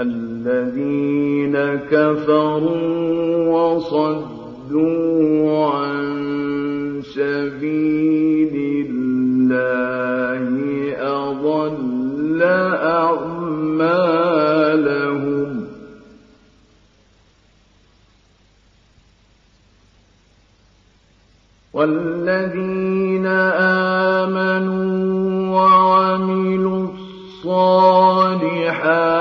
الذين كفروا وصدوا عن سبيل الله أضل أعمالهم. والذين آمنوا وعملوا الصالحات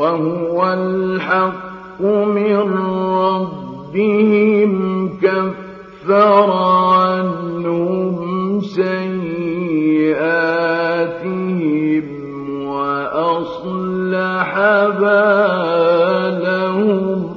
وهو الحق من ربهم كفر عنهم سيئاتهم وأصلح بالهم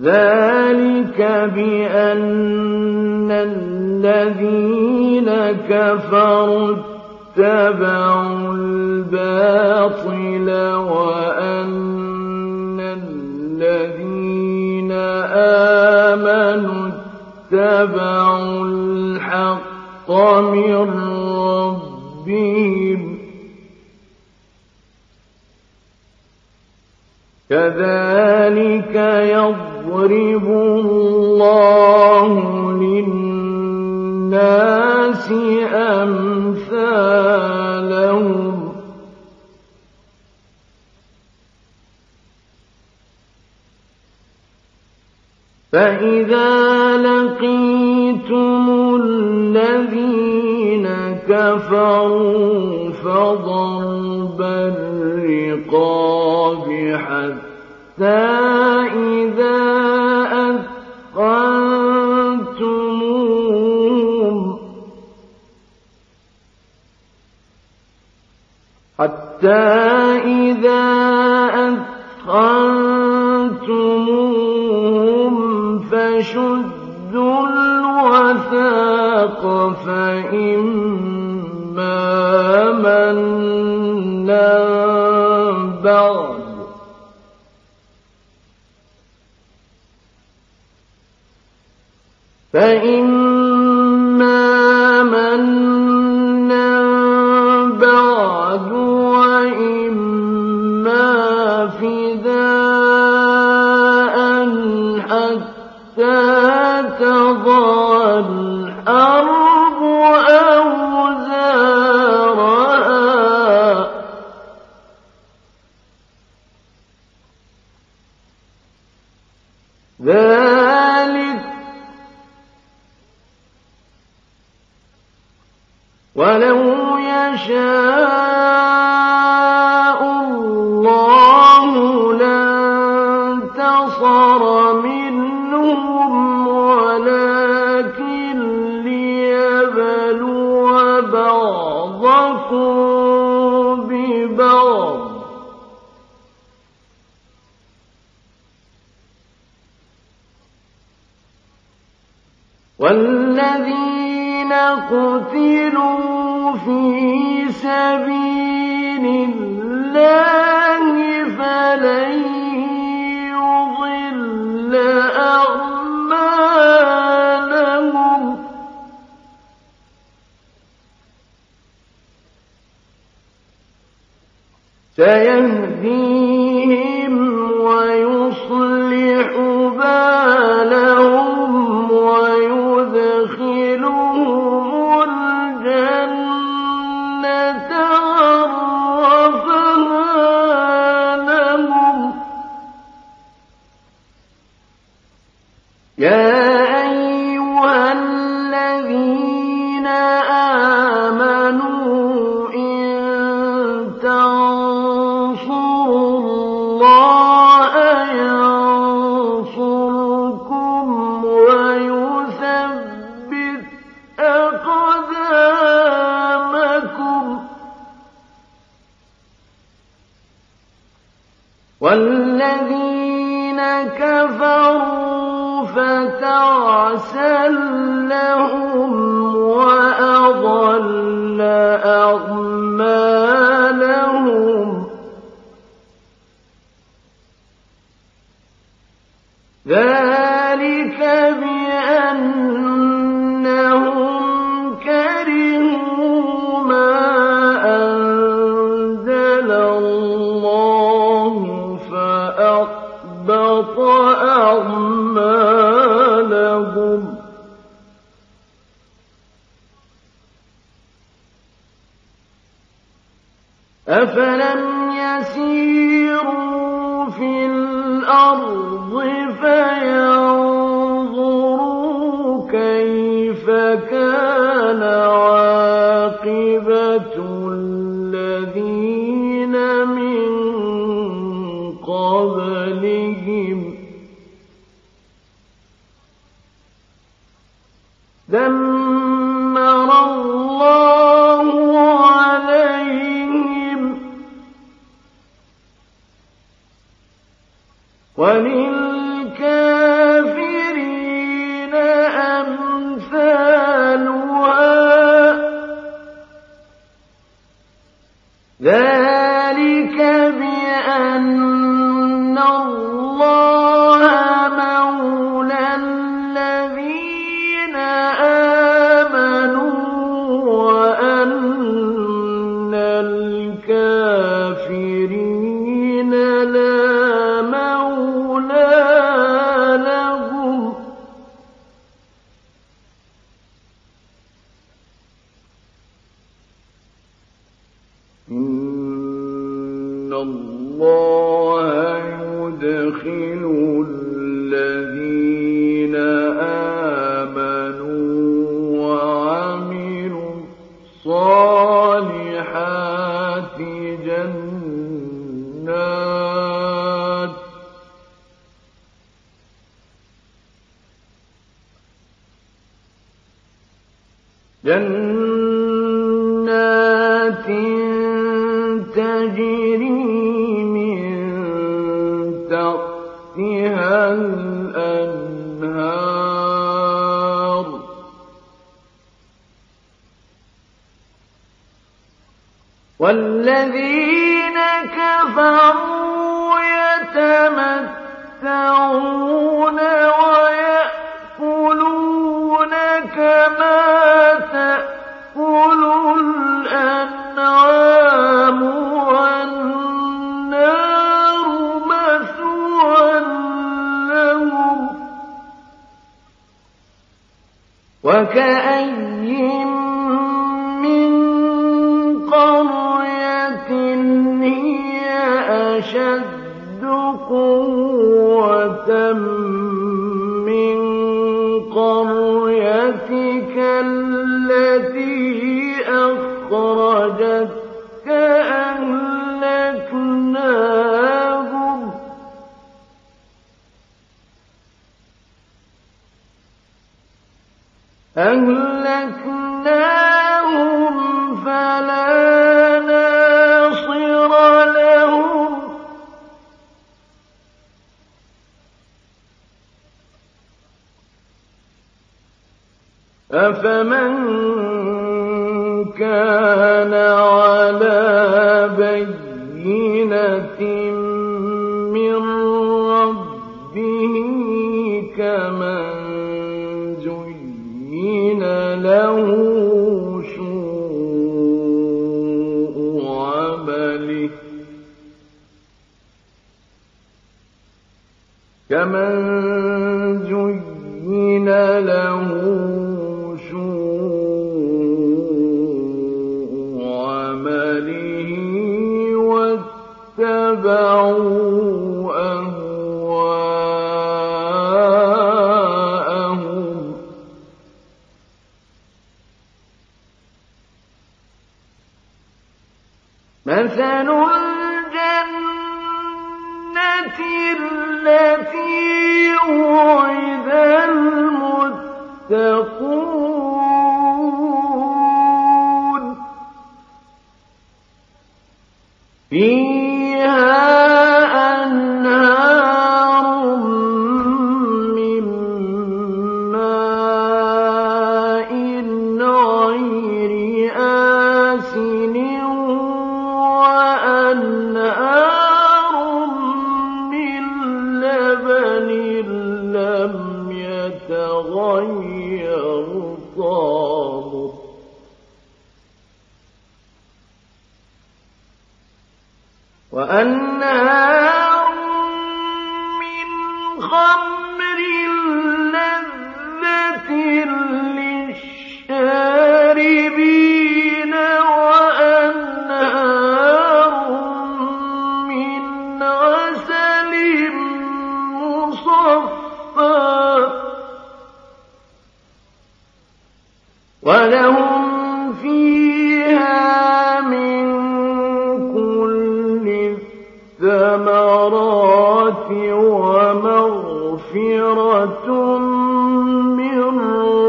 ذلك بأن الذين كفروا اتبعوا الباطل وأن الذين آمنوا اتبعوا كذلك يضرب الله للناس أمثالهم. فإذا لقيتم كفروا فضرب الرقاب حتى إذا أثخنتموهم حتى إذا أثخنتموهم فشدوا الوثاق فإما فإما والذين قتلوا في سبيل الله فلن يضل أعمالهم. سيهديهم ذلك دمر الله عليهم. ولله إن الله يدخل الذين يتمتعون ويأكلون كما تأكل الأنعام والنار مثوى لهم. وكأن أهلكناهم فلا ناصر لهم. أفمن كان على كمن زين له واتبعوا يتغير طعمه. وأنها وَلَهُمْ فِيهَا مِن كُلِّ الثَّمَرَاتِ وَمَغْفِرَةٌ مِّن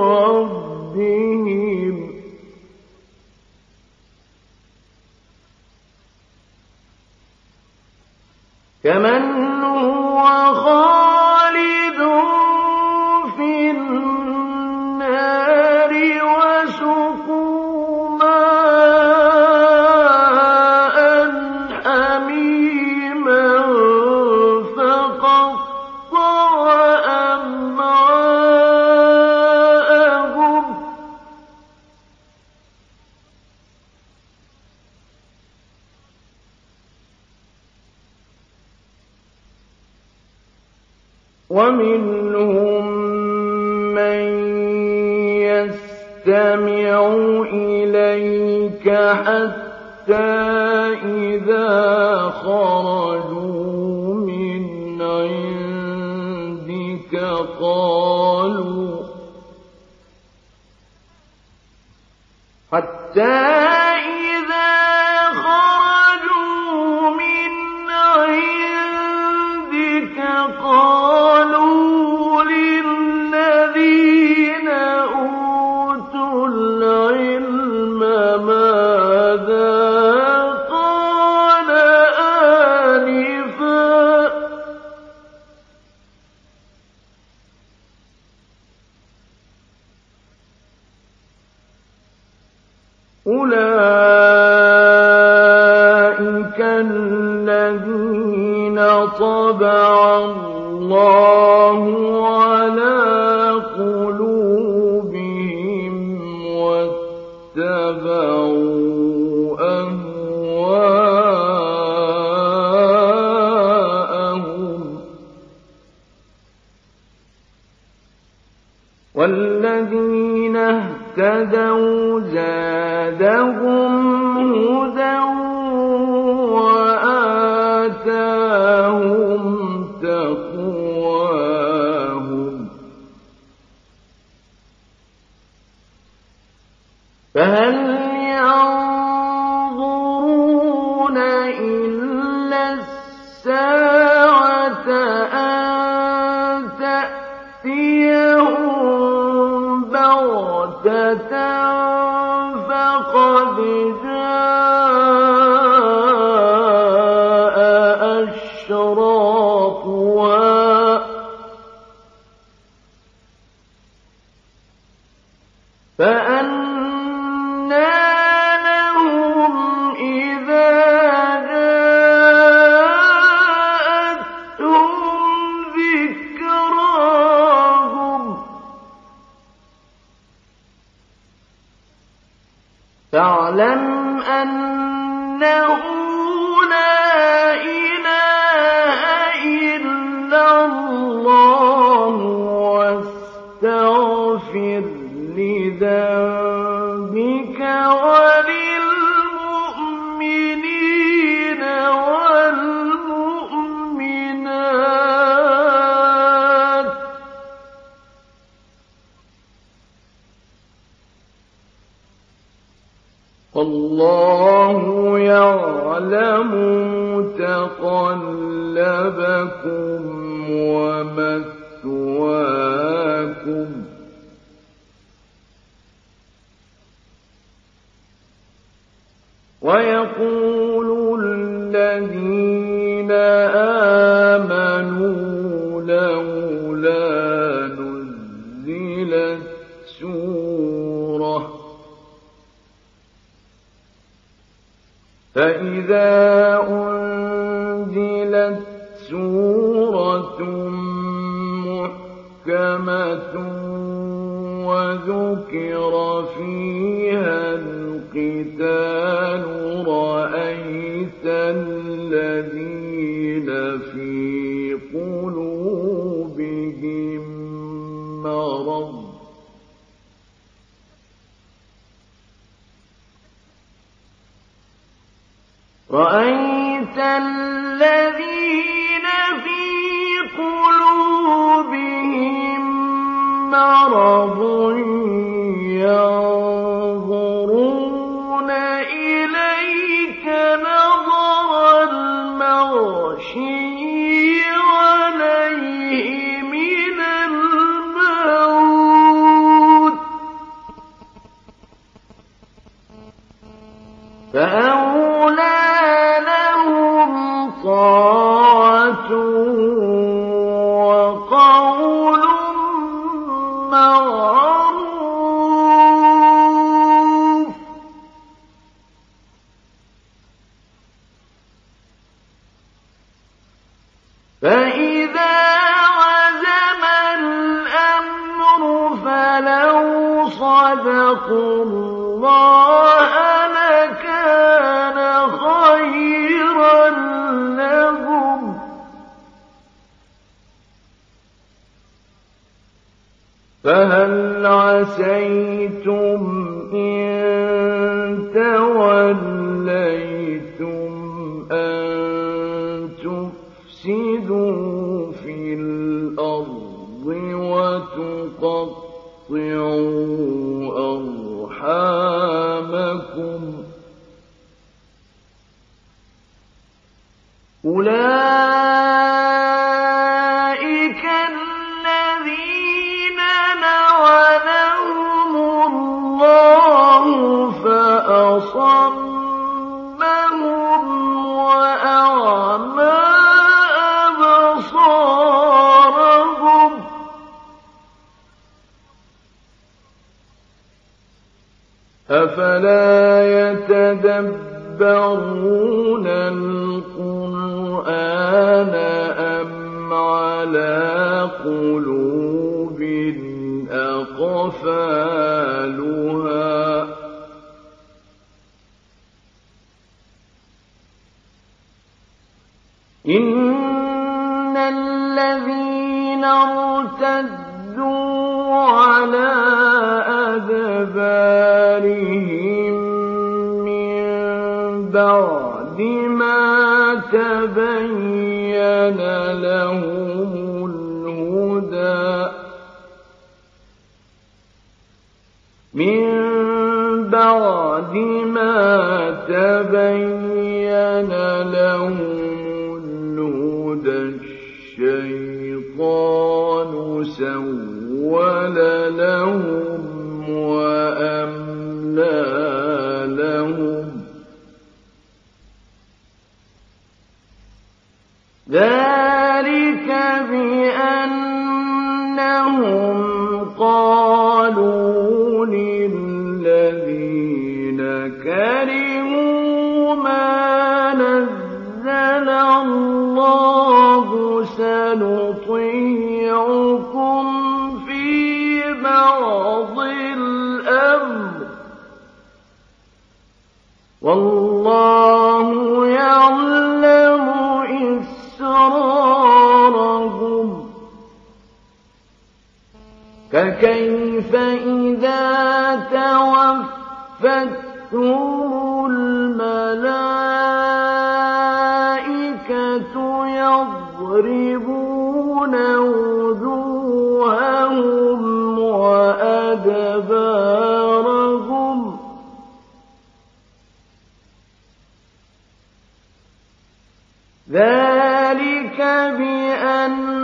رَّبِّهِمْ ۖ. كَمَنْ ومنهم من يستمع إليك حتى إذا خرجوا من عندك قالوا حتى اتبعوا الشراب والله يعلم متقلبكم ومثواكم. سورة محكمة وذكر فيها القتال رأيت الذين في وقول معروف أولئك الذين لعنهم الله فأصمهم وأعمى أبصارهم أفلا يتدبرون قلوب أقفالها. إن الذين ارتدوا على أدبارهم من بعد ما تبين لهم من بعد ما تبين لهم الهدى الشيطان سول لهم وأملى لهم. ذلك ذلك بأنهم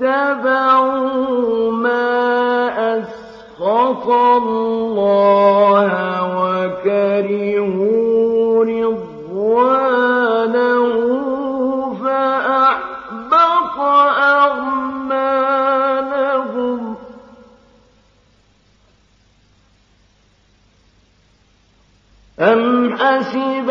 اتبعوا ما أسخط الله وكرهوا رضوانه فأحبط أعمالهم. أم حسب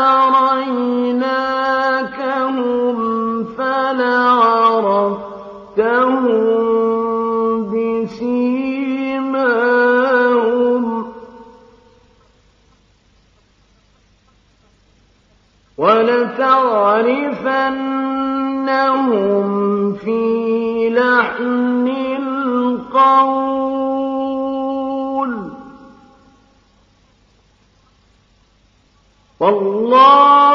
لحن والله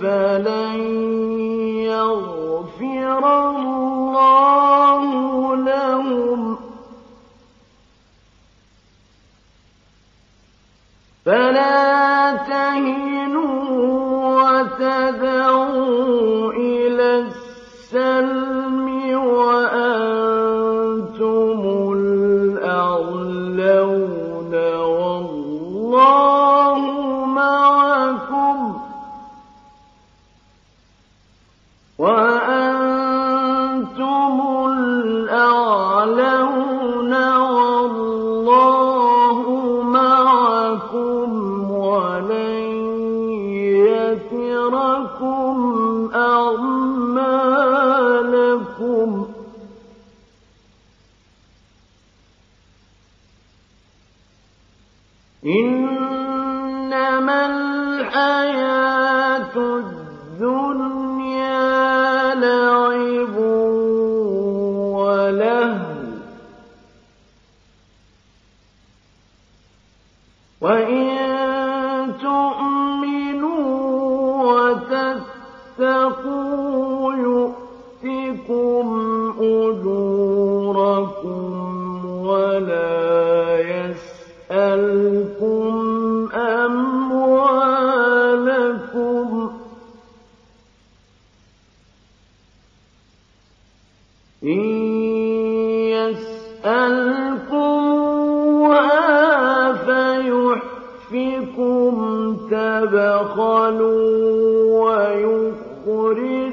فلن يغفر إنما الحياة الدنيا لعب ولهو وإن تبخلوا ويخرجوا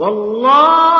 والله